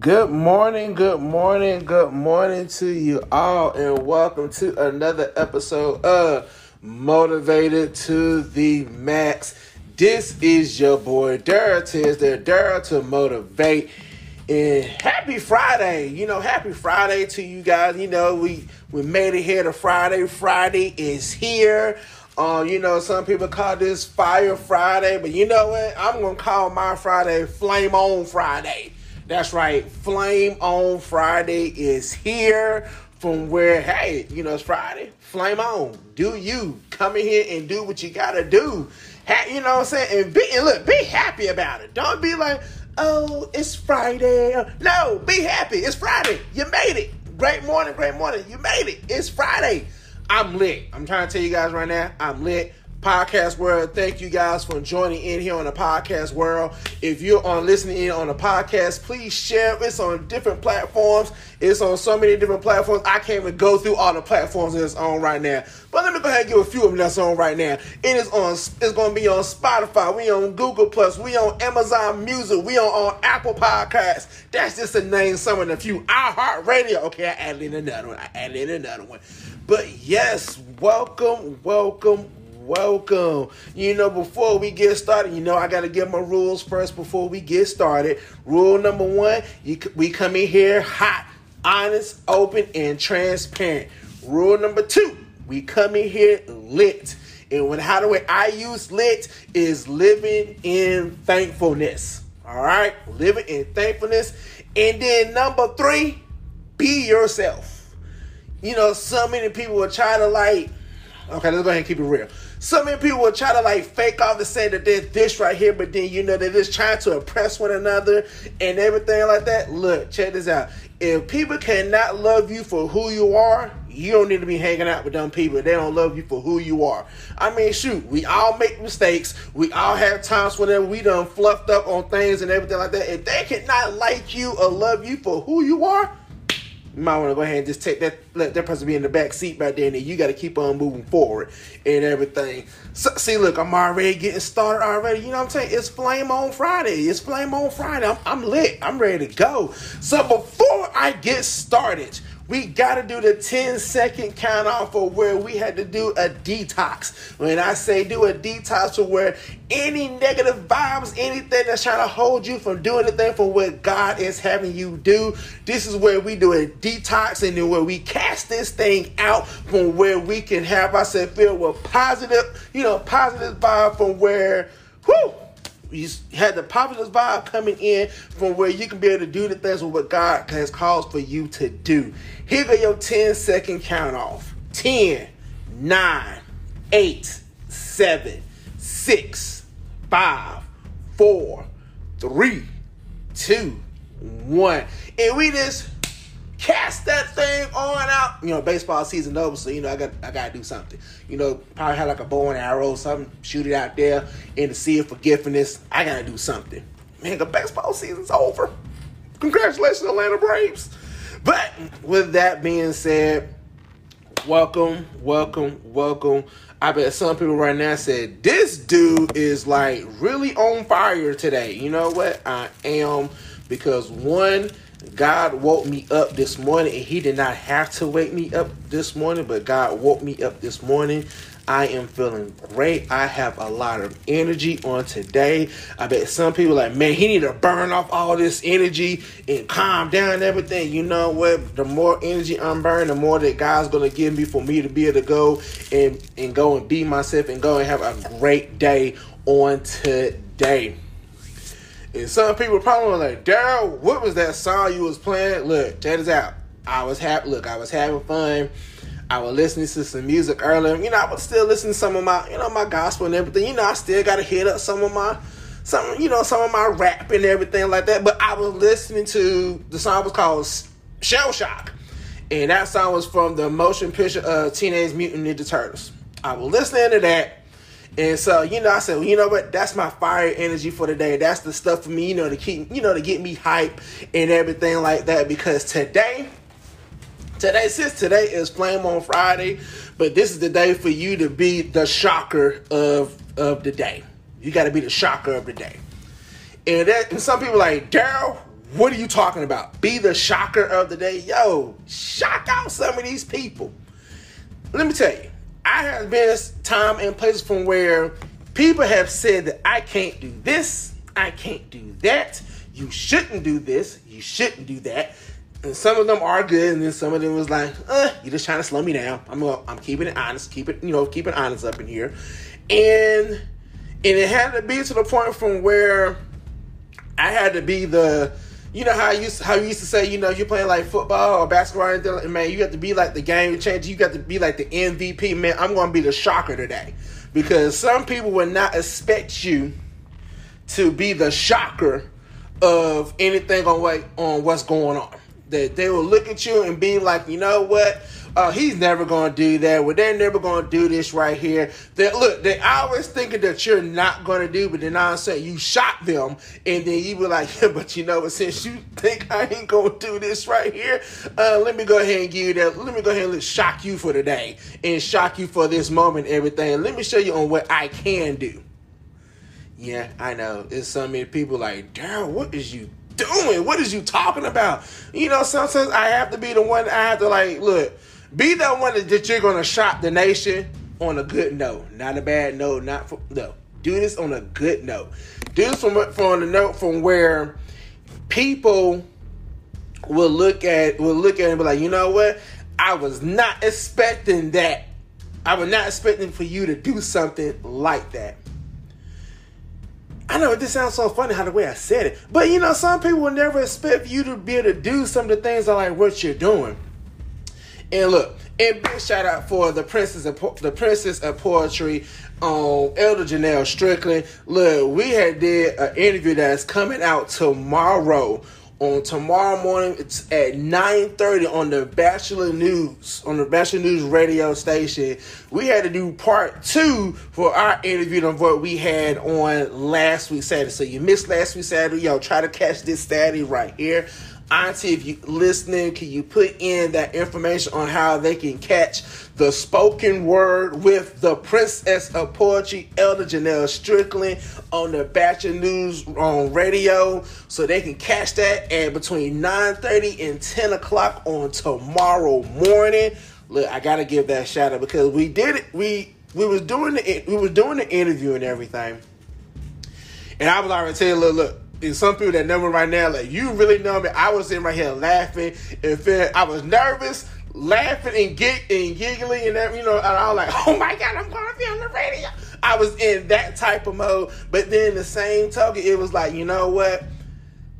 Good morning, good morning, good morning to you all, and welcome to another episode of Motivated to the Max. This is your boy Daryl Tiz, there, Daryl to motivate. And happy Friday! You know, happy Friday to you guys. You know, we we made it here to Friday. Friday is here. Um, you know, some people call this Fire Friday, but you know what? I'm gonna call my Friday Flame On Friday. That's right, Flame On Friday is here. From where, hey, you know, it's Friday. Flame on. Do you come in here and do what you gotta do? You know what I'm saying? And be and look, be happy about it. Don't be like, oh, it's Friday. No, be happy. It's Friday. You made it. Great morning, great morning. You made it. It's Friday. I'm lit. I'm trying to tell you guys right now, I'm lit. Podcast world, thank you guys for joining in here on the podcast world. If you're on listening in on the podcast, please share. It's on different platforms. It's on so many different platforms. I can't even go through all the platforms it's on right now. But let me go ahead and give a few of them that's on right now. It is on. It's going to be on Spotify. We on Google Plus. We on Amazon Music. We on, on Apple Podcasts. That's just to name some of the few. iHeartRadio. Okay, I added in another one. I added in another one. But yes, welcome, welcome, welcome. You know, before we get started, you know, I got to give my rules first before we get started. Rule number one, you, we come in here hot, honest, open, and transparent. Rule number two, we come in here lit. And when how the way I use lit is living in thankfulness. All right, living in thankfulness. And then number three, be yourself. You know, so many people will try to like, okay, let's go ahead and keep it real. So many people will try to like fake off to say that they're this right here, but then you know they're just trying to impress one another and everything like that. Look, check this out. If people cannot love you for who you are, you don't need to be hanging out with them people. They don't love you for who you are. I mean, shoot, we all make mistakes. We all have times whenever we done fluffed up on things and everything like that. If they cannot like you or love you for who you are, you might want to go ahead and just take that, let that person be in the back seat right there, and then you got to keep on moving forward and everything. So, see, look, I'm already getting started already. You know what I'm saying? It's Flame on Friday. It's Flame on Friday. I'm, I'm lit. I'm ready to go. So before I get started, we got to do the 10 second count off for where we had to do a detox. When I say do a detox for where any negative vibes, anything that's trying to hold you from doing the thing for what God is having you do, this is where we do a detox and then where we cast this thing out from where we can have ourselves filled with positive, you know, positive vibe from where, whoo, you had the positive vibe coming in from where you can be able to do the things with what God has called for you to do. Here go your 10 second count off 10, 9, 8, 7, 6, 5, 4, 3, 2, 1. And we just cast that thing on out. You know, baseball season over, so you know I got I gotta do something. You know, probably have like a bow and arrow, or something, shoot it out there in the sea of forgiveness. I gotta do something. Man, the baseball season's over. Congratulations, Atlanta Braves. But with that being said, welcome, welcome, welcome. I bet some people right now said this dude is like really on fire today. You know what? I am because one God woke me up this morning, and He did not have to wake me up this morning, but God woke me up this morning. I am feeling great. I have a lot of energy on today. I bet some people like, man, he need to burn off all this energy and calm down and everything. You know what? The more energy I'm burning, the more that God's gonna give me for me to be able to go and and go and be myself and go and have a great day on today. And some people probably like, Daryl, what was that song you was playing? Look, check this out. I was happy. Look, I was having fun. I was listening to some music earlier. You know, I was still listening to some of my, you know, my gospel and everything. You know, I still got to hit up some of my, some, you know, some of my rap and everything like that. But I was listening to the song was called Shell Shock, and that song was from the motion picture of Teenage Mutant Ninja Turtles. I was listening to that. And so, you know, I said, well, you know what? That's my fire energy for the day. That's the stuff for me, you know, to keep, you know, to get me hype and everything like that. Because today, today, since today is Flame on Friday, but this is the day for you to be the shocker of of the day. You got to be the shocker of the day. And that, and some people like Daryl, What are you talking about? Be the shocker of the day. Yo, shock out some of these people. Let me tell you, I have been time and places from where people have said that I can't do this, I can't do that, you shouldn't do this, you shouldn't do that. And some of them are good, and then some of them was like, uh, you're just trying to slow me down. I'm gonna, I'm keeping it honest, keep it, you know, keep it honest up in here. And and it had to be to the point from where I had to be the you know how you used how you used to say, you know, you're playing like football or basketball, or anything, man, you have to be like the game changer. You got to be like the MVP. Man, I'm going to be the shocker today because some people would not expect you to be the shocker of anything on what on what's going on. That they will look at you and be like, you know what? Oh, he's never going to do that. Well, they're never going to do this right here. They, look, they always thinking that you're not going to do, but then I say you shot them, and then you be like, yeah, but you know what? Since you think I ain't going to do this right here, uh, let me go ahead and give you that. Let me go ahead and shock you for today and shock you for this moment, everything. Let me show you on what I can do. Yeah, I know. There's so many people like, Daryl, what is you doing? What is you talking about? You know, sometimes I have to be the one I have to like, look, be the one that you're gonna shock the nation on a good note, not a bad note. Not for, no. Do this on a good note. Do this from from the note from where people will look at will look at it and be like, you know what? I was not expecting that. I was not expecting for you to do something like that. I know this sounds so funny how the way I said it, but you know, some people will never expect you to be able to do some of the things like what you're doing. And look, and big shout out for the princess of the princess of poetry, um, Elder Janelle Strickland. Look, we had did an interview that's coming out tomorrow. On tomorrow morning, it's at 9:30 on the Bachelor News, on the Bachelor News radio station. We had to do part two for our interview on what we had on last week Saturday. So you missed last week Saturday, yo, try to catch this Saturday right here. Auntie, if you listening, can you put in that information on how they can catch the spoken word with the princess of poetry, Elder Janelle Strickland, on the Bachelor News on radio, so they can catch that at between 9:30 and 10 o'clock on tomorrow morning. Look, I gotta give that shout out because we did it. We we was doing the we was doing the interview and everything, and I was already telling, look, look and some people that know me right now, like you really know me. I was in right here laughing and feeling. I was nervous, laughing and, gig- and giggling and that, you know. And I was like, "Oh my god, I'm to be on the radio." I was in that type of mode. But then the same token, it was like, you know what?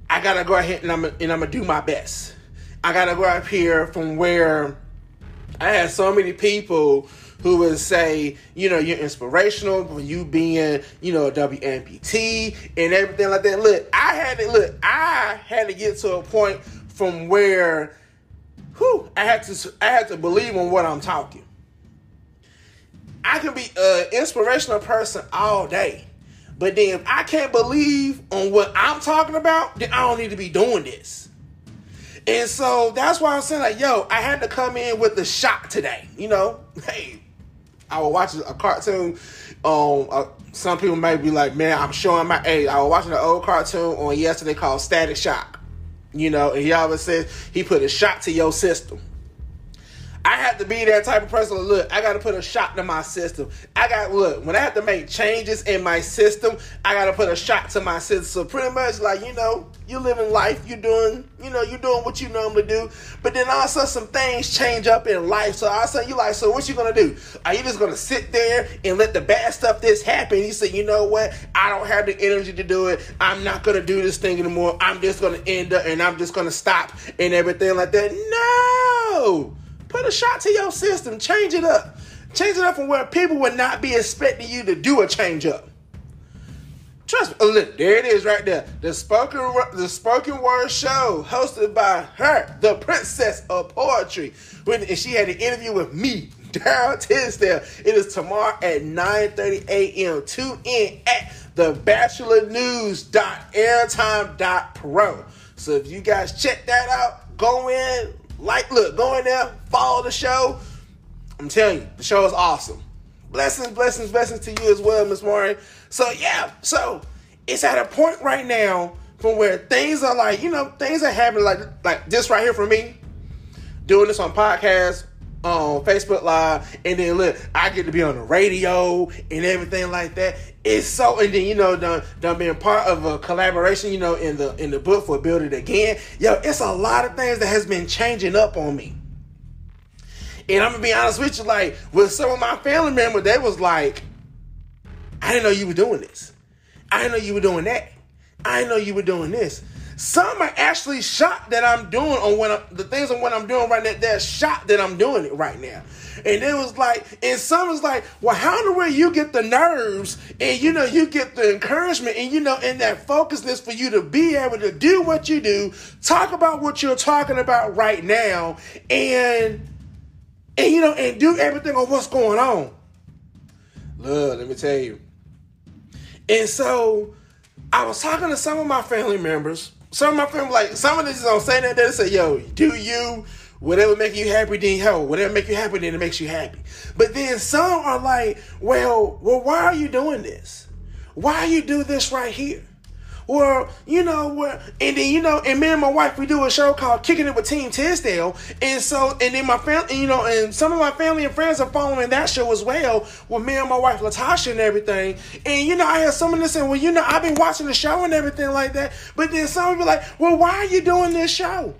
I gotta go ahead and I'm and I'm gonna do my best. I gotta go up here from where I had so many people who would say, you know, you're inspirational for you being, you know, a WNPT and everything like that. Look, I had to look, I had to get to a point from where whew, I had to I had to believe on what I'm talking. I can be an inspirational person all day. But then if I can't believe on what I'm talking about, then I don't need to be doing this. And so that's why I'm saying, like, yo, I had to come in with the shock today. You know, hey, I was watching a cartoon. Um, uh, some people might be like, "Man, I'm showing my age." I was watching an old cartoon on yesterday called Static Shock. You know, and he always says he put a shot to your system. I have to be that type of person. Look, I got to put a shot to my system. I got look when I have to make changes in my system. I got to put a shot to my system. So pretty much, like you know, you living life. You doing, you know, you doing what you normally do. But then also some things change up in life. So I say you like, so what you gonna do? Are you just gonna sit there and let the bad stuff this happen? He said, you know what? I don't have the energy to do it. I'm not gonna do this thing anymore. I'm just gonna end up and I'm just gonna stop and everything like that. No. Put a shot to your system. Change it up. Change it up from where people would not be expecting you to do a change up. Trust me. Oh, look, there it is right there. The spoken the spoken word show hosted by her, the princess of poetry. When and she had an interview with me, Daryl Tisdale. It is tomorrow at 9:30 a.m. Tune in at the Bachelor News.airtime.pro. So if you guys check that out, go in, like, look, go in there, follow the show. I'm telling you, the show is awesome. Blessings, blessings, blessings to you as well, Miss Warren. So yeah, so it's at a point right now from where things are like, you know, things are happening like like this right here for me, doing this on podcast, on Facebook Live, and then look, I get to be on the radio and everything like that. It's so, and then you know, done done being part of a collaboration, you know, in the in the book for Build It Again. Yo, it's a lot of things that has been changing up on me. And I'm gonna be honest with you, like with some of my family members, they was like, I didn't know you were doing this. I didn't know you were doing that. I didn't know you were doing this. Some are actually shocked that I'm doing on what I'm, the things on what I'm doing right now. They're shocked that I'm doing it right now. And it was like, and some was like, well, how in the you get the nerves and you know, you get the encouragement and you know, and that focusness for you to be able to do what you do, talk about what you're talking about right now, and and you know, and do everything on what's going on. Look, let me tell you. And so I was talking to some of my family members some of my friends like some of this don't say that they say, yo, do you whatever make you happy, then hell, whatever make you happy, then it makes you happy. But then some are like, well, well, why are you doing this? Why you do this right here? Well, you know, and then you know, and me and my wife we do a show called Kicking It with Team Tisdale, and so and then my family, you know, and some of my family and friends are following that show as well with me and my wife Latasha and everything. And you know, I had someone that said, well, you know, I've been watching the show and everything like that, but then some people like, well, why are you doing this show?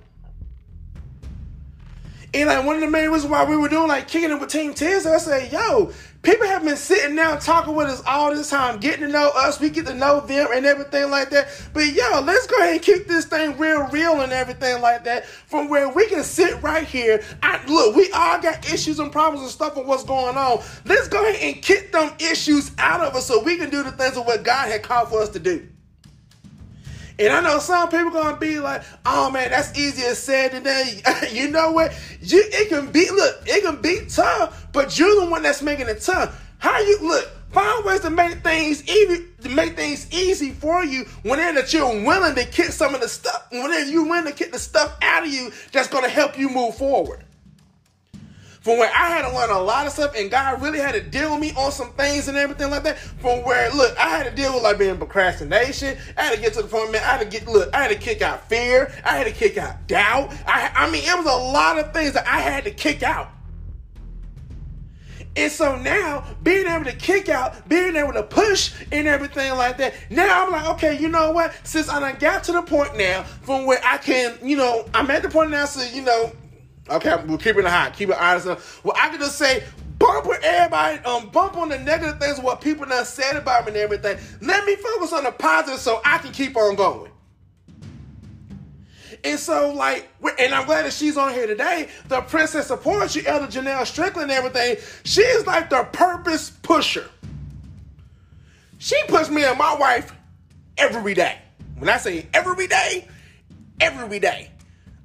And like one of the main reasons why we were doing like kicking it with Team Tiz, I said, yo, People have been sitting down talking with us all this time, getting to know us. We get to know them and everything like that. But yo, let's go ahead and keep this thing real, real and everything like that. From where we can sit right here. I, look, we all got issues and problems and stuff and what's going on. Let's go ahead and kick them issues out of us so we can do the things of what God had called for us to do. And I know some people gonna be like, "Oh man, that's easier said than done." you know what? You it can be look, it can be tough, but you're the one that's making it tough. How you look? Find ways to make things easy to make things easy for you whenever that you're willing to kick some of the stuff, whenever you're willing to kick the stuff out of you that's gonna help you move forward from where I had to learn a lot of stuff, and God really had to deal with me on some things and everything like that. From where, look, I had to deal with like being procrastination. I had to get to the point, man. I had to get, look, I had to kick out fear. I had to kick out doubt. I, I mean, it was a lot of things that I had to kick out. And so now, being able to kick out, being able to push and everything like that, now I'm like, okay, you know what? Since I done got to the point now from where I can, you know, I'm at the point now, so, you know, Okay, we're keeping it hot, keep it honest. Well, I can just say, bump with everybody, um, bump on the negative things, what people done said about me and everything. Let me focus on the positive so I can keep on going. And so, like, and I'm glad that she's on here today. The princess of poetry, Elder Janelle Strickland, and everything. She's like the purpose pusher. She pushes me and my wife every day. When I say every day, every day.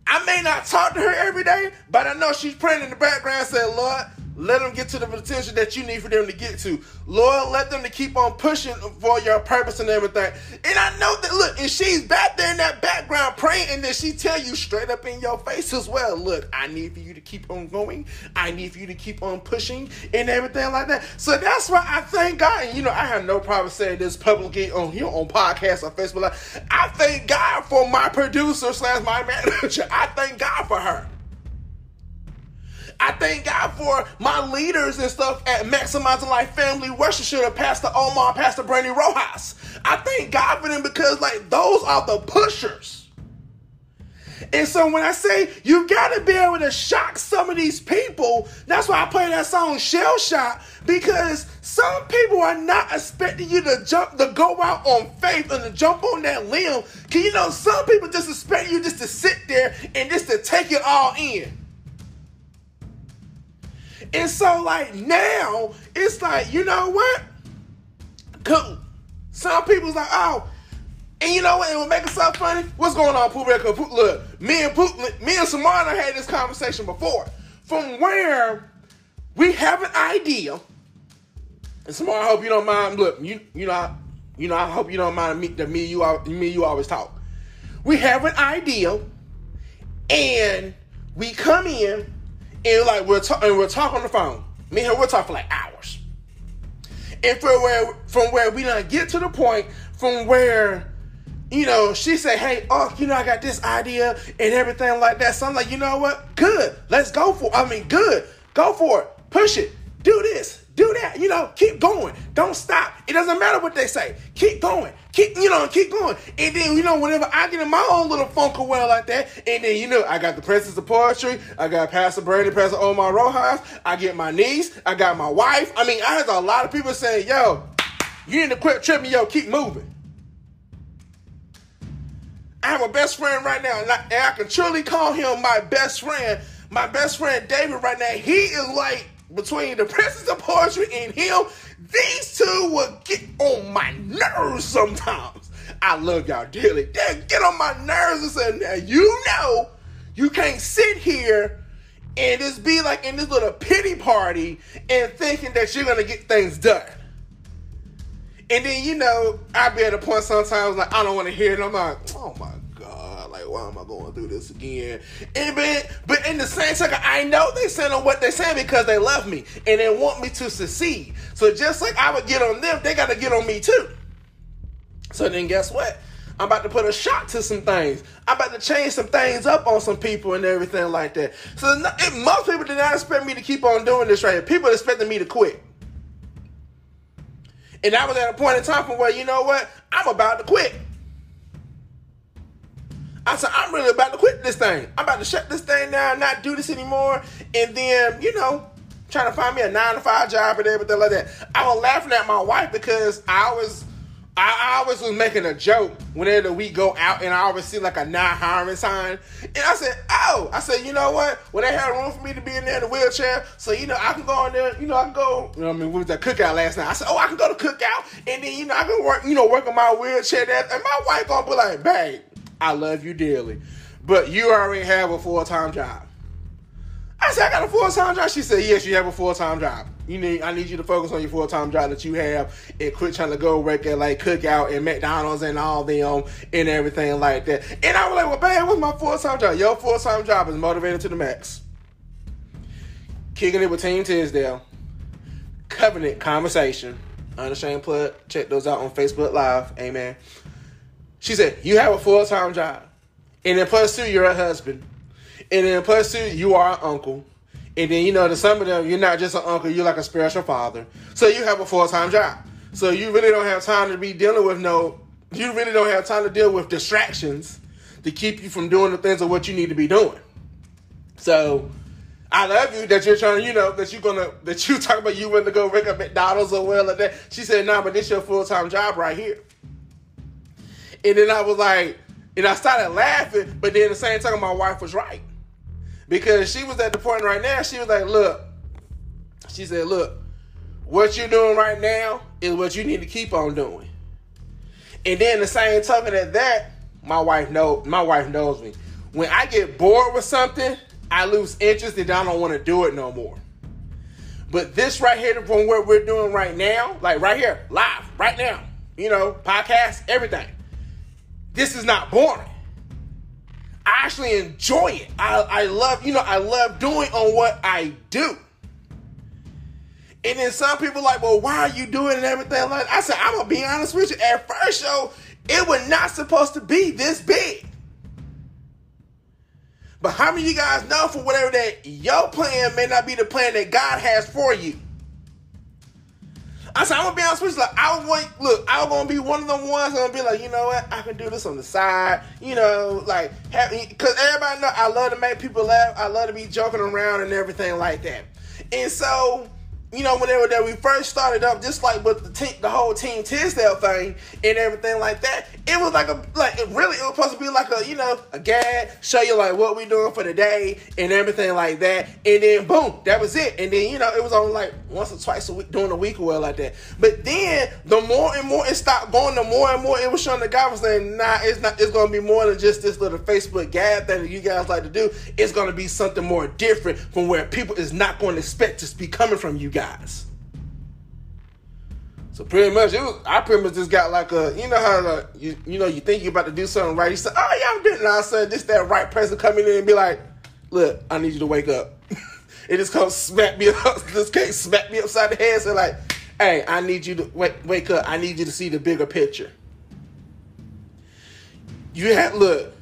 I may not talk to her every day, but I know she's praying in the background saying, Lord, let them get to the potential that you need for them to get to. Lord, let them to keep on pushing for your purpose and everything. And I know that look, and she's back there in that background praying, and then she tell you straight up in your face as well. Look, I need for you to keep on going. I need for you to keep on pushing and everything like that. So that's why I thank God. And you know, I have no problem saying this publicly on here on podcast or Facebook. I thank God for my producer slash my manager. I thank God for her. I thank God for my leaders and stuff at Maximizing Life Family Worship should have Pastor Omar, Pastor Brandy Rojas. I thank God for them because like those are the pushers. And so when I say you got to be able to shock some of these people, that's why I play that song Shell Shock because some people are not expecting you to jump, to go out on faith and to jump on that limb. Cause you know some people just expect you just to sit there and just to take it all in. And so, like, now, it's like, you know what? Cool. Some people's like, oh, and you know what? It would make it so funny. What's going on, Pooh Bear? Look, me and Pooh, me and Samana had this conversation before. From where we have an idea, and Samara, I hope you don't mind. Look, you you know, I, you know, I hope you don't mind me that me you me you always talk. We have an idea, and we come in and like we're talking, and we're talking on the phone. Me and her, we're talking for like hours. And from where from where we don't get to the point from where you know, she said, hey, oh, you know, I got this idea and everything like that. So I'm like, you know what? Good. Let's go for it. I mean, good. Go for it. Push it. Do this. Do that. You know, keep going. Don't stop. It doesn't matter what they say. Keep going. Keep, you know, keep going. And then, you know, whenever I get in my own little funk or well like that, and then, you know, I got the Princess of Poetry, I got Pastor Brandon, Pastor Omar Rojas, I get my niece, I got my wife. I mean, I had a lot of people saying, yo, you need to quit tripping, yo, keep moving. I have a best friend right now, and I, and I can truly call him my best friend. My best friend David right now, he is like between the Princess of Poetry and him, these two would get on my nerves sometimes. I love y'all dearly. They get on my nerves and say, now you know you can't sit here and just be like in this little pity party and thinking that you're gonna get things done. And then you know, I be at a point sometimes like I don't want to hear it. I'm like, oh my why am I going through this again? And but but in the same second, I know they saying on what they saying because they love me and they want me to succeed. So just like I would get on them, they got to get on me too. So then guess what? I'm about to put a shot to some things. I'm about to change some things up on some people and everything like that. So most people did not expect me to keep on doing this right here. People expected me to quit. And I was at a point in time where, you know what? I'm about to quit. I said, I'm really about to quit this thing. I'm about to shut this thing down, not do this anymore. And then, you know, trying to find me a nine to five job and everything like that. I was laughing at my wife because I was I, always was making a joke whenever we go out and I always see like a not hiring sign. And I said, oh, I said, you know what? Well, they had room for me to be in there in the wheelchair. So, you know, I can go in there, you know, I can go, you know I mean, we was at cookout last night. I said, oh, I can go to cookout and then, you know, I can work, you know, work on my wheelchair there. And my wife gonna be like, babe, I love you dearly. But you already have a full-time job. I said, I got a full-time job. She said, yes, you have a full-time job. You need I need you to focus on your full time job that you have and quit trying to go work at like cookout and McDonald's and all them and everything like that. And I was like, well, babe, what's my full time job? Your full time job is motivated to the max. Kicking it with Team Tisdale. Covenant conversation. Unashamed plug. Check those out on Facebook Live. Amen. She said, You have a full time job. And then plus two, you're a husband. And then plus two, you are an uncle. And then, you know, to some of them, you're not just an uncle, you're like a spiritual father. So you have a full time job. So you really don't have time to be dealing with no, you really don't have time to deal with distractions to keep you from doing the things of what you need to be doing. So I love you that you're trying to, you know, that you're gonna, that you talk about you want to go rig up McDonald's or well like that. She said, nah, but this your full time job right here. And then I was like, and I started laughing, but then at the same time, my wife was right because she was at the point right now. She was like, "Look," she said, "Look, what you're doing right now is what you need to keep on doing." And then the same token at that, my wife know my wife knows me. When I get bored with something, I lose interest and I don't want to do it no more. But this right here from what we're doing right now, like right here, live, right now, you know, podcast, everything. This is not boring. I actually enjoy it. I, I love, you know, I love doing on what I do. And then some people like, well, why are you doing and everything like I said, I'm gonna be honest with you. At first show, it was not supposed to be this big. But how many of you guys know for whatever that your plan may not be the plan that God has for you? I said, I'm gonna be with you. Like, I want, look, I'm gonna be one of the ones gonna be like, you know what, I can do this on the side, you know, like, because everybody know I love to make people laugh. I love to be joking around and everything like that. And so, you know, whenever that we first started up, just like with the the whole Team Tisdale thing and everything like that, it was like a like it really it was supposed to be like a you know a gag, show you like what we doing for the day and everything like that, and then boom, that was it. And then you know it was only like once or twice a week during the week or well like that. But then the more and more it stopped going, the more and more it was showing the guy was saying, nah, it's not. It's gonna be more than just this little Facebook gag thing that you guys like to do. It's gonna be something more different from where people is not going to expect to be coming from you guys. So pretty much, it was. I pretty much just got like a, you know how the, you you know you think you're about to do something right. You say, oh yeah, I'm doing. And I said, this that right person coming in and be like, look, I need you to wake up. it just comes smack me up. This can't smack me upside the head. So like, hey, I need you to wake wake up. I need you to see the bigger picture. You had look.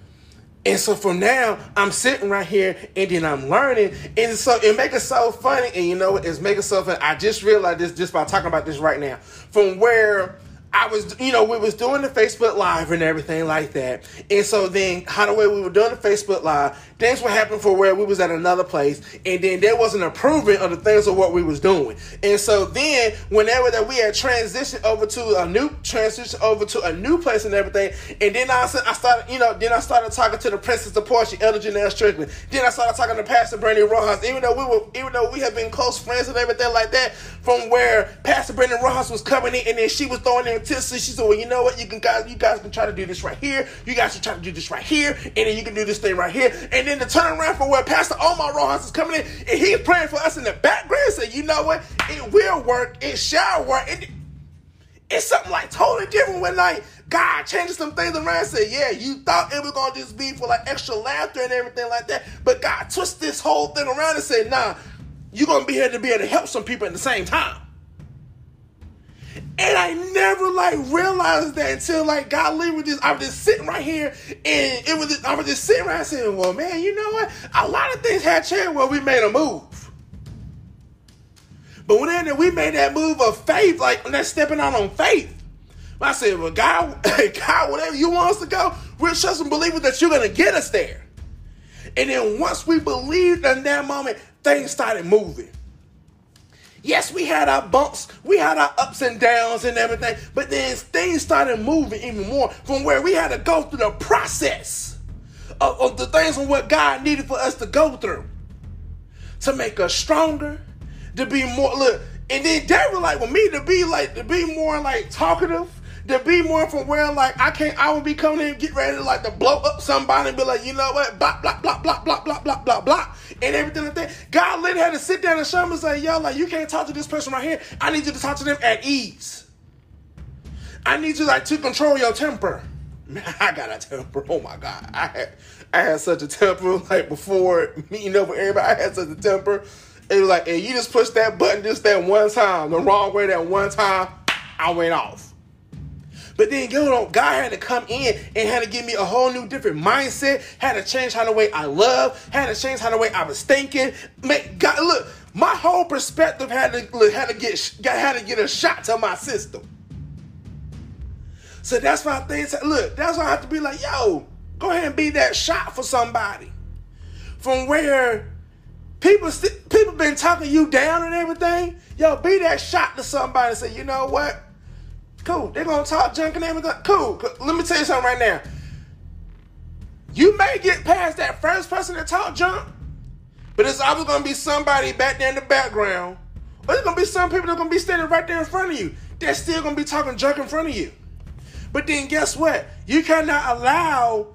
And so from now, I'm sitting right here and then I'm learning. And so it makes it so funny. And you know what? It's making so funny. I just realized this just by talking about this right now. From where I was, you know, we was doing the Facebook Live and everything like that. And so then, how the way we were doing the Facebook Live, things what happened for where we was at another place, and then there was an improvement of the things of what we was doing. And so then, whenever that we had transitioned over to a new transition over to a new place and everything, and then I, I started, you know, then I started talking to the Princess of Poetry, Elder Janelle Strickland. Then I started talking to Pastor Brandon Rojas, even though we were, even though we had been close friends and everything like that, from where Pastor Brandon Rojas was coming in, and then she was throwing in tips. She said, "Well, you know what? You can guys, you guys can try to do this right here. You guys can try to do this right here, and then you can do this thing right here, and then." then to turn around for where Pastor Omar Rojas is coming in and he's praying for us in the background. Say, you know what? It will work. It shall work. It, it's something like totally different when like God changes some things around. Say, yeah, you thought it was gonna just be for like extra laughter and everything like that, but God twists this whole thing around and say, nah, you're gonna be here to be able to help some people at the same time. And I never like realized that until like God leave with this. I was just sitting right here and it was just, I was just sitting right saying, Well, man, you know what? A lot of things had changed when we made a move. But when we made that move of faith, like when that stepping out on faith. I said, Well, God, God, whatever you want us to go, we're trust and believing that you're gonna get us there. And then once we believed in that moment, things started moving. Yes, we had our bumps, we had our ups and downs and everything, but then things started moving even more from where we had to go through the process of, of the things and what God needed for us to go through to make us stronger, to be more look. And then they were like, with me to be like to be more like talkative to be more from where like I can't I would be coming in and get ready to like to blow up somebody and be like, you know what, blah blah blah blah blah blah blah blah blah and everything like that. God literally had to sit down and show me and say, yo, like you can't talk to this person right here. I need you to talk to them at ease. I need you like to control your temper. Man, I got a temper. Oh my God. I had I had such a temper like before meeting up with everybody. I had such a temper. It was like, and you just push that button just that one time, the wrong way that one time, I went off. But then you know, God had to come in and had to give me a whole new different mindset, had to change how the way I love, had to change how the way I was thinking. Make God look, my whole perspective had to look, had to get had to get a shot to my system. So that's why things look, that's why I have to be like, yo, go ahead and be that shot for somebody. From where people people been talking you down and everything, yo, be that shot to somebody and say, you know what? Cool. They're gonna talk junk and everything. Cool. Let me tell you something right now. You may get past that first person that talk junk, but it's always gonna be somebody back there in the background, or there's gonna be some people that gonna be standing right there in front of you. They're still gonna be talking junk in front of you. But then guess what? You cannot allow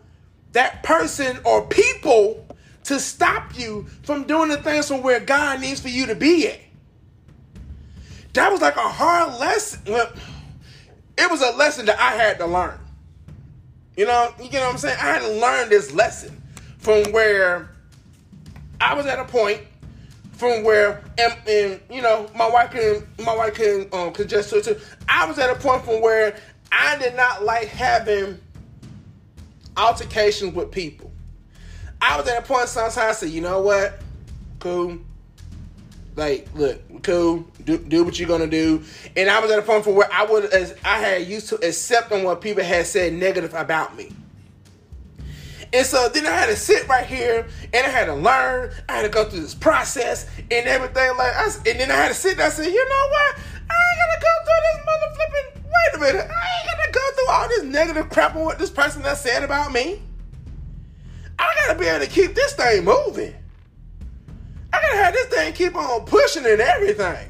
that person or people to stop you from doing the things from where God needs for you to be at. That was like a hard lesson. It was a lesson that I had to learn. You know, you know what I'm saying? I had to learn this lesson from where I was at a point from where and, and you know my wife can my wife can um just too. I was at a point from where I did not like having altercations with people. I was at a point sometimes I said, you know what? Cool. Like, look, cool, do, do what you're gonna do. And I was at a point for where I would, as I had used to accepting what people had said negative about me. And so then I had to sit right here and I had to learn. I had to go through this process and everything like I, and then I had to sit there and say, you know what? I ain't gonna go through this mother flipping. Wait a minute. I ain't gonna go through all this negative crap on what this person that said about me. I gotta be able to keep this thing moving. Gotta this thing keep on pushing and everything.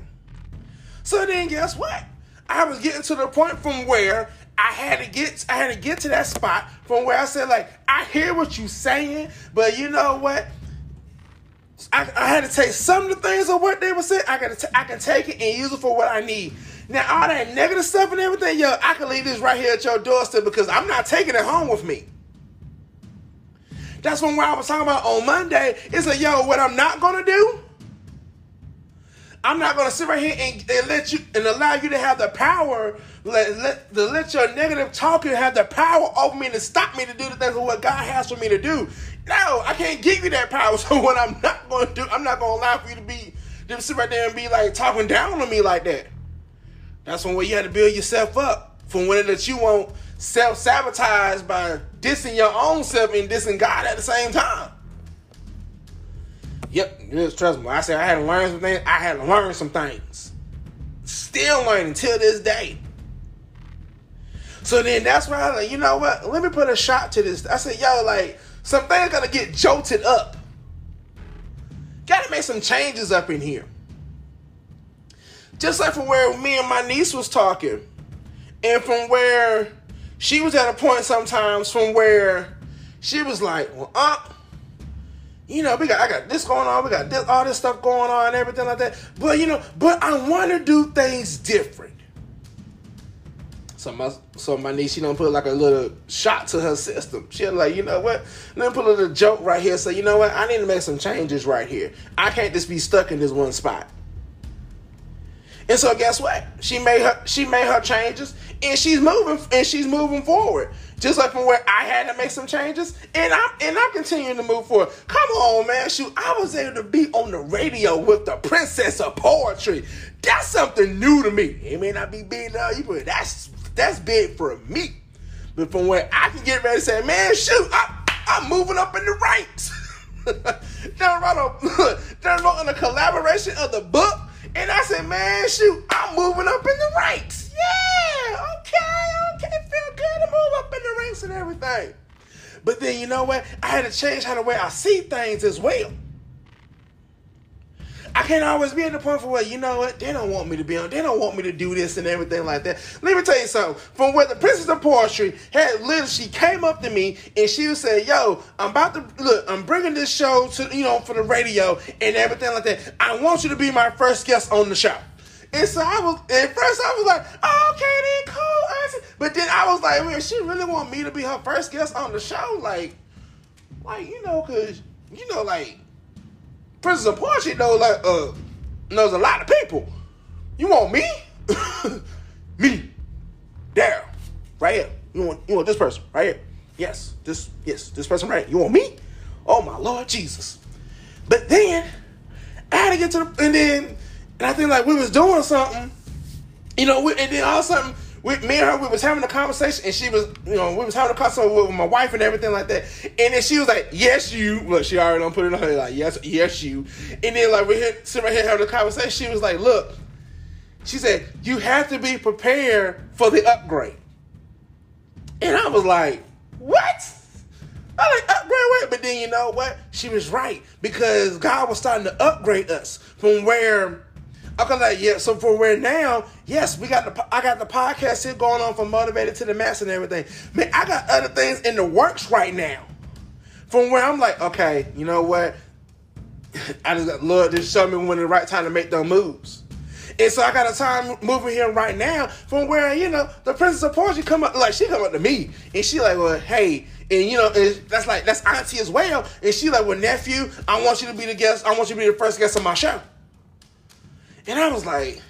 So then guess what? I was getting to the point from where I had to get I had to get to that spot from where I said, like, I hear what you're saying, but you know what? I, I had to take some of the things of what they were saying. I got I can take it and use it for what I need. Now all that negative stuff and everything, yo, I can leave this right here at your doorstep because I'm not taking it home with me. That's when I was talking about on Monday. It's like, yo, what I'm not gonna do, I'm not gonna sit right here and, and let you and allow you to have the power, let let to let your negative talking have the power over me to stop me to do the things of what God has for me to do. No, I can't give you that power. So what I'm not gonna do, I'm not gonna allow for you to be to sit right there and be like talking down on me like that. That's one way you have to build yourself up from when that you won't self sabotage by dissing your own self and dissing God at the same time. Yep, just trust me. I said I had to learn some things. I had to learn some things. Still learning till this day. So then that's why I was like, you know what? Let me put a shot to this. I said, yo, like, some things gotta get jolted up. Gotta make some changes up in here. Just like from where me and my niece was talking. And from where she was at a point sometimes from where she was like, well, uh, you know, we got I got this going on, we got this, all this stuff going on, everything like that. But you know, but I want to do things different. So my so my niece, she don't put like a little shot to her system. She like, you know what? Let me put a little joke right here. So you know what? I need to make some changes right here. I can't just be stuck in this one spot. And so guess what? She made her she made her changes and she's moving and she's moving forward. Just like from where I had to make some changes, and I'm and I'm continuing to move forward. Come on, man, shoot! I was able to be on the radio with the Princess of Poetry. That's something new to me. It may not be big to you, but that's that's big for me. But from where I can get ready to say, man, shoot, I, I'm moving up in the ranks. a done wrote in a collaboration of the book, and I said, man, shoot, I'm moving up in the ranks. Yeah, okay, okay, feel good to move up in the ranks and everything. But then you know what? I had to change how the way I see things as well. I can't always be at the point for where you know what they don't want me to be on. They don't want me to do this and everything like that. Let me tell you something. From where the Princess of Poetry had literally, she came up to me and she was saying, "Yo, I'm about to look. I'm bringing this show to you know for the radio and everything like that. I want you to be my first guest on the show." And so I was at first I was like, oh, okay, then cool. But then I was like, man, she really want me to be her first guest on the show, like, like you know, cause you know, like Princess of Poetry knows like uh knows a lot of people. You want me? me, Daryl, right here. You want you want this person right here? Yes, this yes this person right. You want me? Oh my Lord Jesus! But then I had to get to the and then and I think like we was doing something, you know, we, and then all of a sudden we, me and her, we was having a conversation, and she was, you know, we was having a conversation with my wife and everything like that. And then she was like, "Yes, you." Look, she already don't put it on her like, "Yes, yes, you." And then like we here, sitting right here having a conversation, she was like, "Look," she said, "You have to be prepared for the upgrade." And I was like, "What?" I like upgrade, wait, but then you know what? She was right because God was starting to upgrade us from where Okay, like yeah. So for where now, yes, we got the I got the podcast here going on from motivated to the max and everything. Man, I got other things in the works right now. From where I'm like, okay, you know what? I just got Lord just show me when the right time to make those moves. And so I got a time moving here right now from where, you know, the Princess of Portugal come up, like, she come up to me and she like, well, hey, and you know, that's like, that's auntie as well. And she like, well, nephew, I want you to be the guest, I want you to be the first guest on my show. And I was like,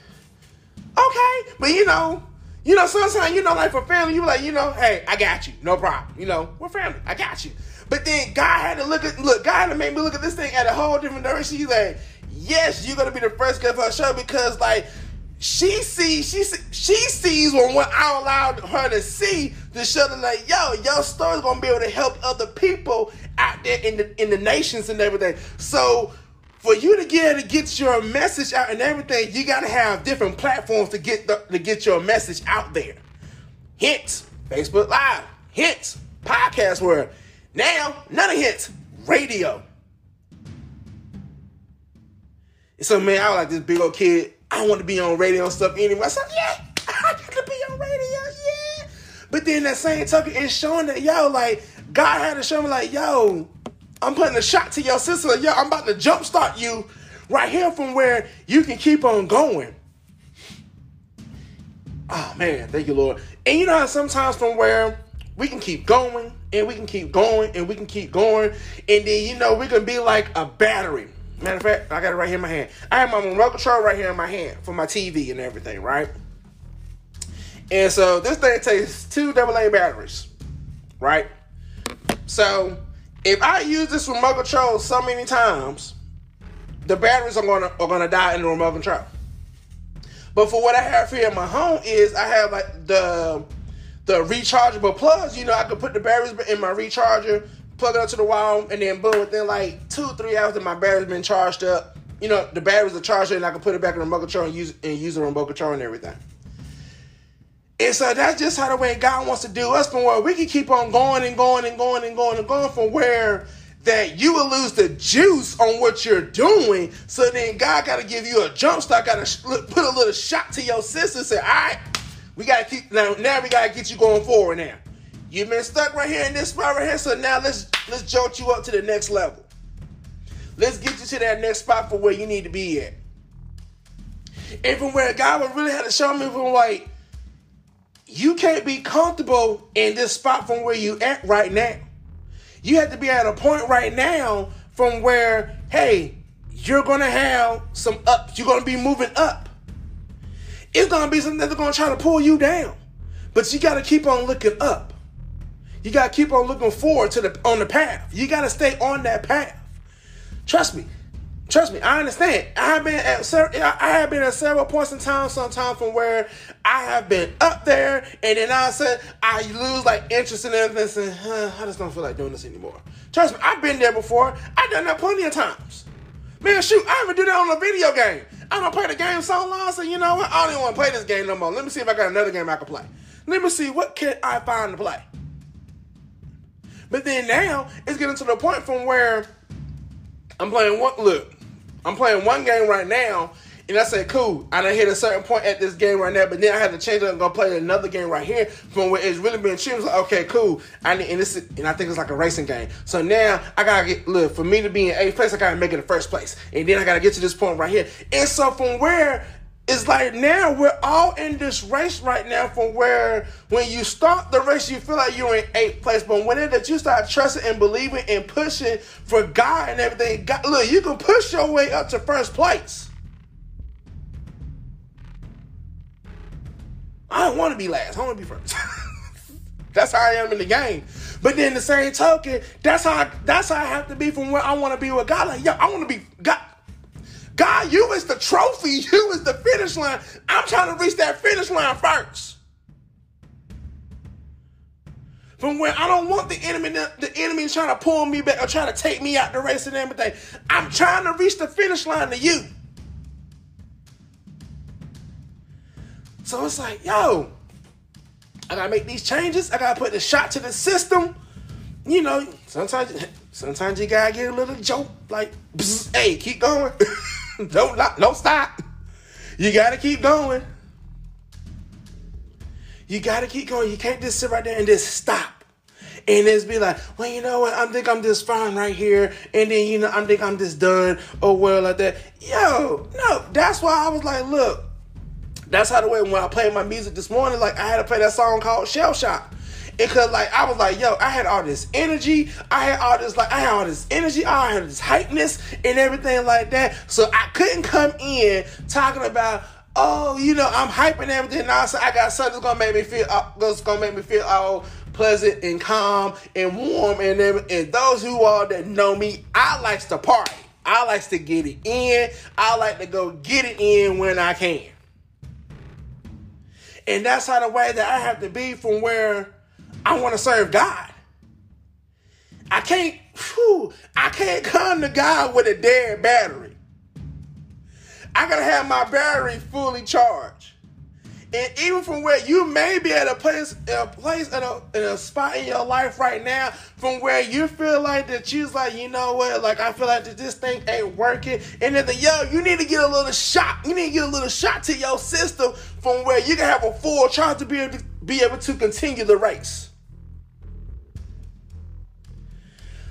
okay, but you know, you know, sometimes you know, like for family, you like, you know, hey, I got you, no problem. You know, we're family, I got you. But then God had to look at look, God had to make me look at this thing at a whole different direction. He's like, yes, you're gonna be the first guest for our show because like she sees she she sees when what I allowed her to see to show that like, yo, your story's gonna be able to help other people out there in the in the nations and everything. So for you to get to get your message out and everything, you got to have different platforms to get the, to get your message out there. Hence, Facebook Live. Hence, podcast world. Now, none of hits, radio. So, man, I was like this big old kid. I want to be on radio and stuff anyway. I said, yeah, I got to be on radio, yeah. But then that same token is showing that, yo, like, God had to show me, like, yo, I'm putting a shot to your sister. Yo, I'm about to jumpstart you right here from where you can keep on going. Oh man, thank you, Lord. And you know how sometimes from where we can keep going and we can keep going and we can keep going, and then you know we can be like a battery. Matter of fact, I got it right here in my hand. I have my remote control right here in my hand for my TV and everything, right? And so this thing takes two AA batteries, right? So if I use this remote control so many times, the batteries are gonna are gonna die in the remote control. But for what I have here in my home is I have like the the rechargeable plugs. You know, I could put the batteries in my recharger, plug it up to the wall, and then boom, within like two three hours, my battery's been charged up. You know, the batteries are charged, and I can put it back in the remote control and use and use the remote control and everything. And so that's just how the way God wants to do us from where we can keep on going and going and going and going and going from where that you will lose the juice on what you're doing. So then God got to give you a jump start, got to put a little shot to your system. Say, all right, we got to keep now. Now we got to get you going forward. Now you've been stuck right here in this spot right here. So now let's let's jolt you up to the next level. Let's get you to that next spot for where you need to be at. And from where God would really have to show me from like you can't be comfortable in this spot from where you at right now. You have to be at a point right now from where, hey, you're gonna have some up. You're gonna be moving up. It's gonna be something that's gonna try to pull you down, but you gotta keep on looking up. You gotta keep on looking forward to the on the path. You gotta stay on that path. Trust me. Trust me, I understand. I have been at I have been at several points in time, sometimes from where I have been up there, and then a sudden I lose like interest in everything. And, huh, I just don't feel like doing this anymore. Trust me, I've been there before. I've done that plenty of times. Man, shoot, I even do that on a video game. I don't play the game so long, so you know what? I don't even want to play this game no more. Let me see if I got another game I can play. Let me see what can I find to play. But then now it's getting to the point from where I'm playing one look. I'm playing one game right now, and I said, cool. I done hit a certain point at this game right now, but then I had to change it and go play another game right here from where it's really been chill. Like, okay, cool. I need, and this, and I think it's like a racing game. So now I gotta get look for me to be in eighth place. I gotta make it the first place, and then I gotta get to this point right here. And so from where it's like now we're all in this race right now from where when you start the race you feel like you're in eighth place. But when it that you start trusting and believing and pushing for god and everything god, look you can push your way up to first place. I don't want to be last. I want to be first. That's how i am in the game. But then the same token that's how I, that's how i have to be from where i want to be with god. Like yo i want to be god God, you is the trophy. You is the finish line. I'm trying to reach that finish line first. From where I don't want the enemy, the enemy trying to pull me back or trying to take me out the race and everything. I'm trying to reach the finish line to you. So it's like, yo, I gotta make these changes. I gotta put the shot to the system. You know, sometimes, sometimes you gotta get a little joke, like, hey, keep going. don't don't stop. You gotta keep going. You gotta keep going. You can't just sit right there and just stop. And just be like, well, you know what? I think I'm just fine right here. And then, you know, I think I'm just done or well like that. Yo, no, that's why I was like, look, that's how the way when I played my music this morning, like I had to play that song called Shell Shock. Because like I was like, yo, I had all this energy, I had all this like I had all this energy, I had this hypeness and everything like that. So I couldn't come in talking about oh, you know, I'm hyping everything. Now so I got something that's gonna make me feel uh, that's gonna make me feel all pleasant and calm and warm and. And those who all that know me, I likes to party. I likes to get it in. I like to go get it in when I can. And that's how the way that I have to be from where I want to serve God. I can't, whew, I can't come to God with a dead battery. I gotta have my battery fully charged. And even from where you may be at a place, a place, at a, in a spot in your life right now, from where you feel like that you's like, you know what, like I feel like that this thing ain't working, and then the yo, you need to get a little shot. You need to get a little shot to your system from where you can have a full charge to be able to be able to continue the race.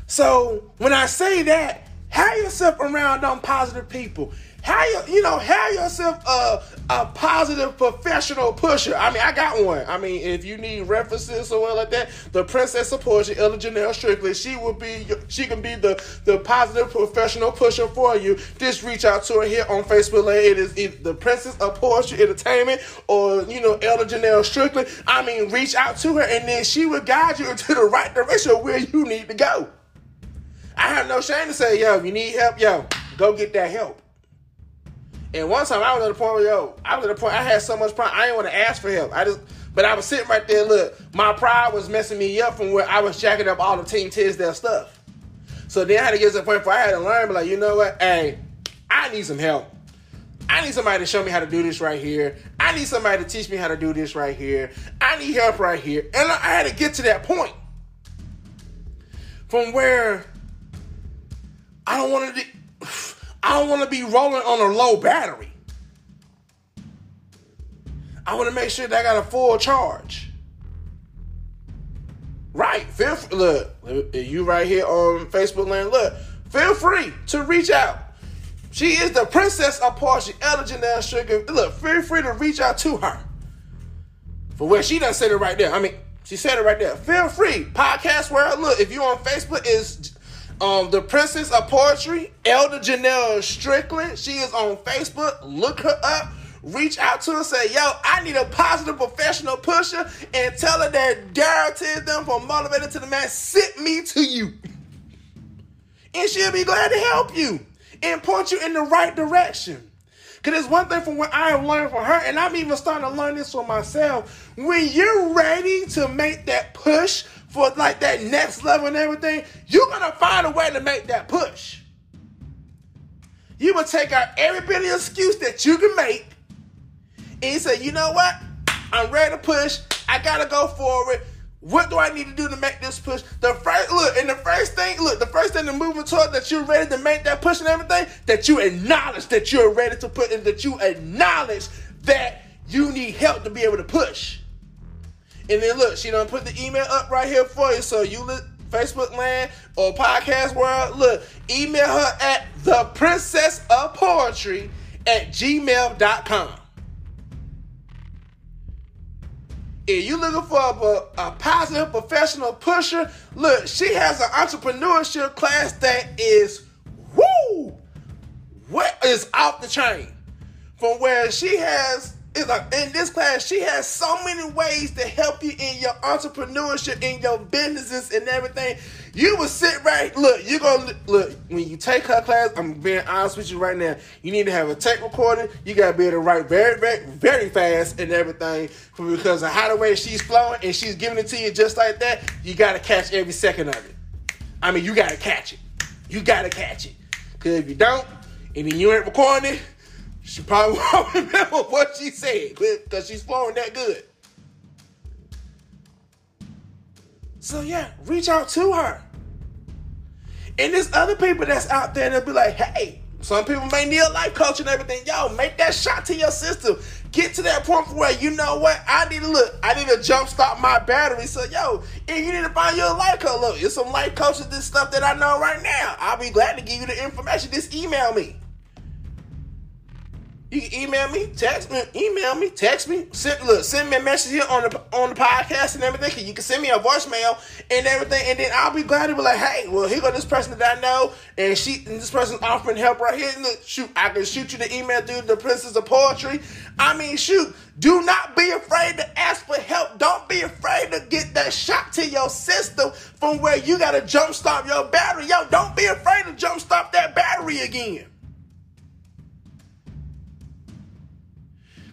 So when I say that, have yourself around on positive people. have you know have yourself a, a positive professional pusher. I mean, I got one. I mean, if you need references or like that, the Princess of Poetry, Ella Janelle Strickland, she will be she can be the the positive professional pusher for you. Just reach out to her here on Facebook. It is either the Princess of Poetry Entertainment or you know Ella Janelle Strickland. I mean, reach out to her and then she will guide you into the right direction where you need to go. I have no shame to say, yo, if you need help, yo, go get that help. And one time I was at the point where yo, I was at the point I had so much pride, I didn't want to ask for help. I just but I was sitting right there, look, my pride was messing me up from where I was jacking up all the Team Tisdale stuff. So then I had to get to the point where I had to learn, but like, you know what? Hey, I need some help. I need somebody to show me how to do this right here. I need somebody to teach me how to do this right here. I need help right here. And I had to get to that point from where I don't want to. I don't want to be rolling on a low battery. I want to make sure that I got a full charge. Right. Feel free, look, you right here on Facebook land. Look, feel free to reach out. She is the princess of Poetry, Ella Janelle Sugar. Look, feel free to reach out to her. For where she done said it right there. I mean, she said it right there. Feel free. Podcast world. Look, if you on Facebook, is um, the Princess of Poetry, Ella Janelle Strickland. She is on Facebook. Look her up. Reach out to her. Say, yo, I need a positive professional pusher, and tell her that guarantees them from motivated to the man sent me to you, and she'll be glad to help you and point you in the right direction. Because it's one thing from what I have learned from her, and I'm even starting to learn this for myself. When you're ready to make that push for like that next level and everything, you're gonna find a way to make that push. You will take out every bit of excuse that you can make and you say, you know what? I'm ready to push. I gotta go forward. What do I need to do to make this push? The first look, and the first thing, look, the first thing to moving toward that you're ready to make that push and everything, that you acknowledge that you're ready to put and that you acknowledge that you need help to be able to push. And then look, she done put the email up right here for you. So you look Facebook land or podcast world, look, email her at the princess of poetry at gmail.com. If you looking for a, a positive professional pusher, look, she has an entrepreneurship class that is woo, what is off the chain. From where she has in this class, she has so many ways to help you in your entrepreneurship, in your businesses, and everything. You will sit right. Look, you're gonna look when you take her class. I'm being honest with you right now. You need to have a tape recording. You gotta be able to write very, very, very fast and everything because of how the way she's flowing and she's giving it to you just like that. You gotta catch every second of it. I mean, you gotta catch it. You gotta catch it. Cause if you don't, and then you ain't recording it she probably won't remember what she said because she's flowing that good. So yeah, reach out to her. And there's other people that's out there that'll be like, hey, some people may need a life coach and everything. Yo, make that shot to your system. Get to that point where you know what? I need to look. I need to jump start my battery. So yo, if you need to find your life coach, look, it's some life coaches, this stuff that I know right now. I'll be glad to give you the information. Just email me. You email me, text me, email me, text me, send look, send me a message here on the on the podcast and everything. You can send me a voicemail and everything, and then I'll be glad to be like, hey, well, here go this person that I know, and she and this person's offering help right here. Look, shoot, I can shoot you the email through the Princess of Poetry. I mean, shoot, do not be afraid to ask for help. Don't be afraid to get that shot to your system from where you gotta jumpstart your battery. Yo, don't be afraid to jumpstart that battery again.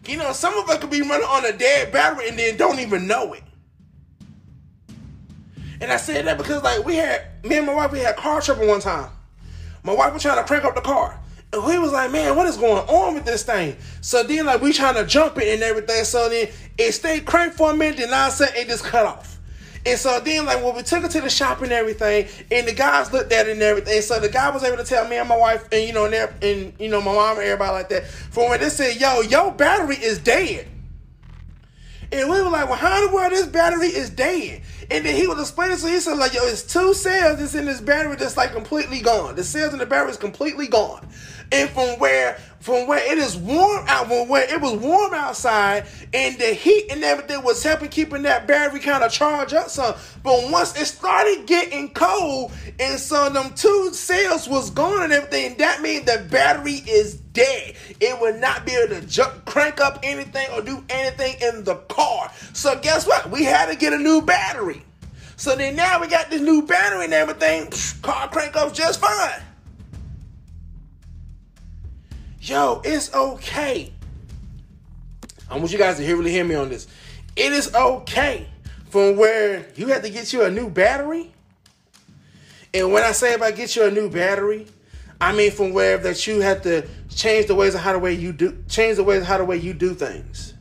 You know, some of us could be running on a dead battery and then don't even know it. And I said that because, like, we had, me and my wife, we had car trouble one time. My wife was trying to crank up the car. And we was like, man, what is going on with this thing? So then, like, we trying to jump it and everything. So then it stayed cranked for a minute, then all of a sudden it just cut off. And so then, like, when we took it to the shop and everything, and the guys looked at it and everything, so the guy was able to tell me and my wife, and you know, and, and you know, my mom and everybody like that, from when they said, "Yo, your battery is dead," and we were like, "Well, how in the world this battery is dead?" And then he was explaining, so he said, "Like, yo, it's two cells that's in this battery that's like completely gone. The cells in the battery is completely gone." And from where from where it is warm out, from where it was warm outside, and the heat and everything was helping keeping that battery kind of charge up some. But once it started getting cold, and so them two cells was gone and everything, that means the battery is dead. It would not be able to jump, crank up anything or do anything in the car. So guess what? We had to get a new battery. So then now we got this new battery and everything. Car crank up just fine. Yo, it's okay. I want you guys to hear, really hear me on this. It is okay from where you have to get you a new battery. And when I say about get you a new battery, I mean from where that you have to change the ways of how the way you do change the ways of how the way you do things.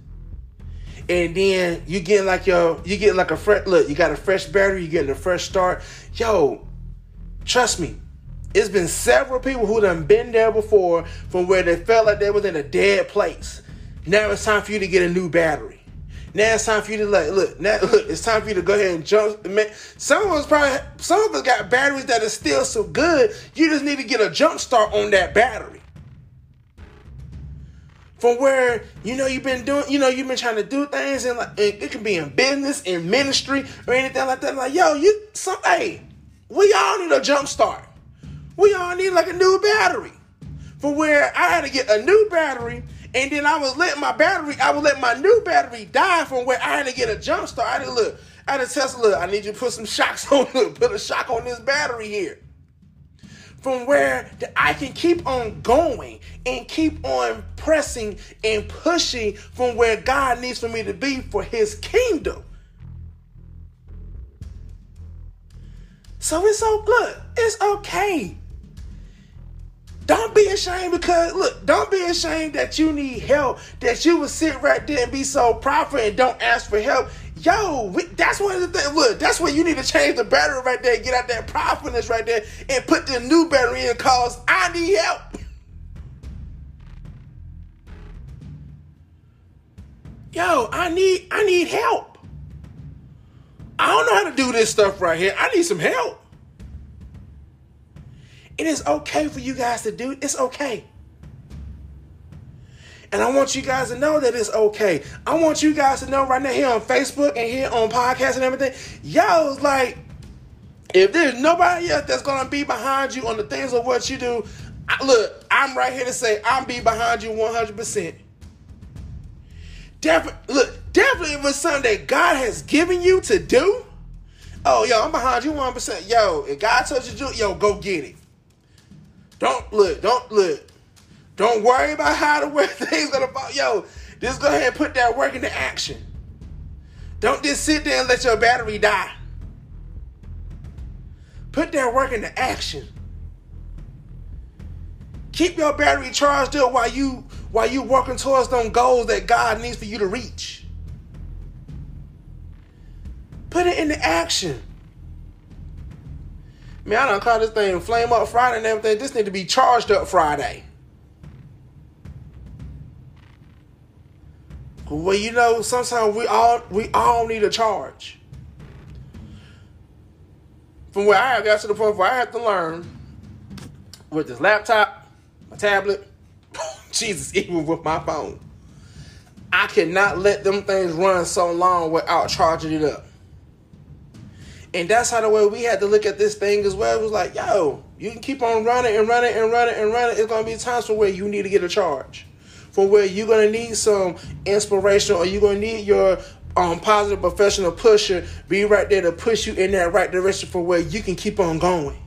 And then you get like your you get like a fresh look, you got a fresh battery, you getting a fresh start. Yo, trust me, it's been several people who done been there before from where they felt like they was in a dead place. Now it's time for you to get a new battery. Now it's time for you to like look. Now look, it's time for you to go ahead and jump. Man, Some of us probably some of us got batteries that are still so good. You just need to get a jump start on that battery. From where you know you've been doing, you know you've been trying to do things, and like it can be in business, in ministry, or anything like that. Like yo, you some hey, we all need a jump start. We all need like a new battery. For where I had to get a new battery, and then I was letting my battery, I would let my new battery die from where I had to get a jump start. I had to look, I had to test look, I need you to put some shocks on put a shock on this battery here. From where I can keep on going and keep on pressing and pushing from where God needs for me to be for his kingdom. So it's so good. It's okay don't be ashamed because look, don't be ashamed that you need help, that you would sit right there and be so proper and don't ask for help. Yo, we, that's one of the things. Look, that's where you need to change the battery right there, get out that properness right there, and put the new battery in cause I need help. Yo, I need I need help. I don't know how to do this stuff right here. I need some help. It is okay for you guys to do it. It's okay. And I want you guys to know that it's okay. I want you guys to know right now here on Facebook and here on podcast and everything. Yo, like, if there's nobody else that's gonna be behind you on the things of what you do, I, look, I'm right here to say I'm be behind you 100%. Definitely, look, definitely if it's something that God has given you to do. Oh, yo, I'm behind you 100%. Yo, if God told you to do it, yo, go get it. Don't look, don't look. Don't worry about how the way things gonna fall. Yo, just go ahead and put that work into action. Don't just sit there and let your battery die. Put that work into action. Keep your battery charged up while you while you working towards those goals that God needs for you to reach. Put it into action. Man, I don't call this thing Flame Up Friday and everything. This need to be charged up Friday. Well, you know, sometimes we all we all need a charge. From where I got to the point where I have to learn with this laptop, my tablet, Jesus, even with my phone, I cannot let them things run so long without charging it up. And that's how the way we had to look at this thing as well. It was like, yo, you can keep on running and running and running and running. It's gonna be times for where you need to get a charge. For where you're gonna need some inspiration or you're gonna need your um, positive professional pusher be right there to push you in that right direction for where you can keep on going.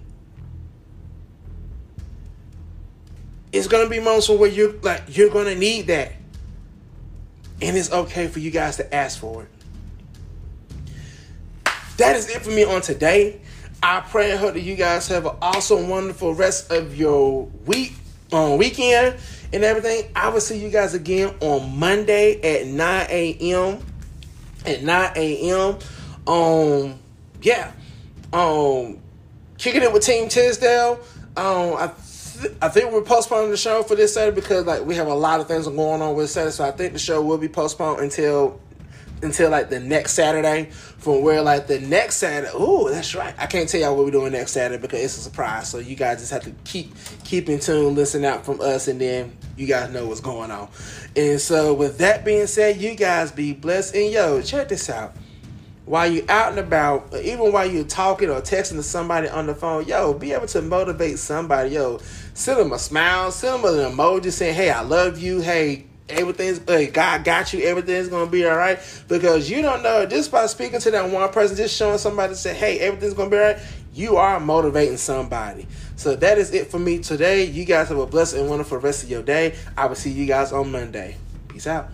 It's gonna be moments where you're like you're gonna need that. And it's okay for you guys to ask for it that is it for me on today. I pray and hope that you guys have an awesome, wonderful rest of your week, on um, weekend, and everything. I will see you guys again on Monday at 9 a.m. At 9 a.m. Um, yeah. Um, kicking it with Team Tisdale. Um, I I think we're postponing the show for this Saturday because like we have a lot of things going on with Saturday, so I think the show will be postponed until until like the next Saturday. From where like the next Saturday, oh, that's right. I can't tell y'all what we're doing next Saturday because it's a surprise. So you guys just have to keep keep in tune, listen out from us, and then you guys know what's going on. And so with that being said, you guys be blessed. And yo, check this out. While you're out and about, even while you're talking or texting to somebody on the phone, yo, be able to motivate somebody. Yo, send them a smile, send them an emoji saying, "Hey, I love you." Hey, everything's uh, God got you. Everything's gonna be all right because you don't know just by speaking to that one person, just showing somebody to say, "Hey, everything's gonna be all right." You are motivating somebody. So that is it for me today. You guys have a blessed and wonderful rest of your day. I will see you guys on Monday. Peace out.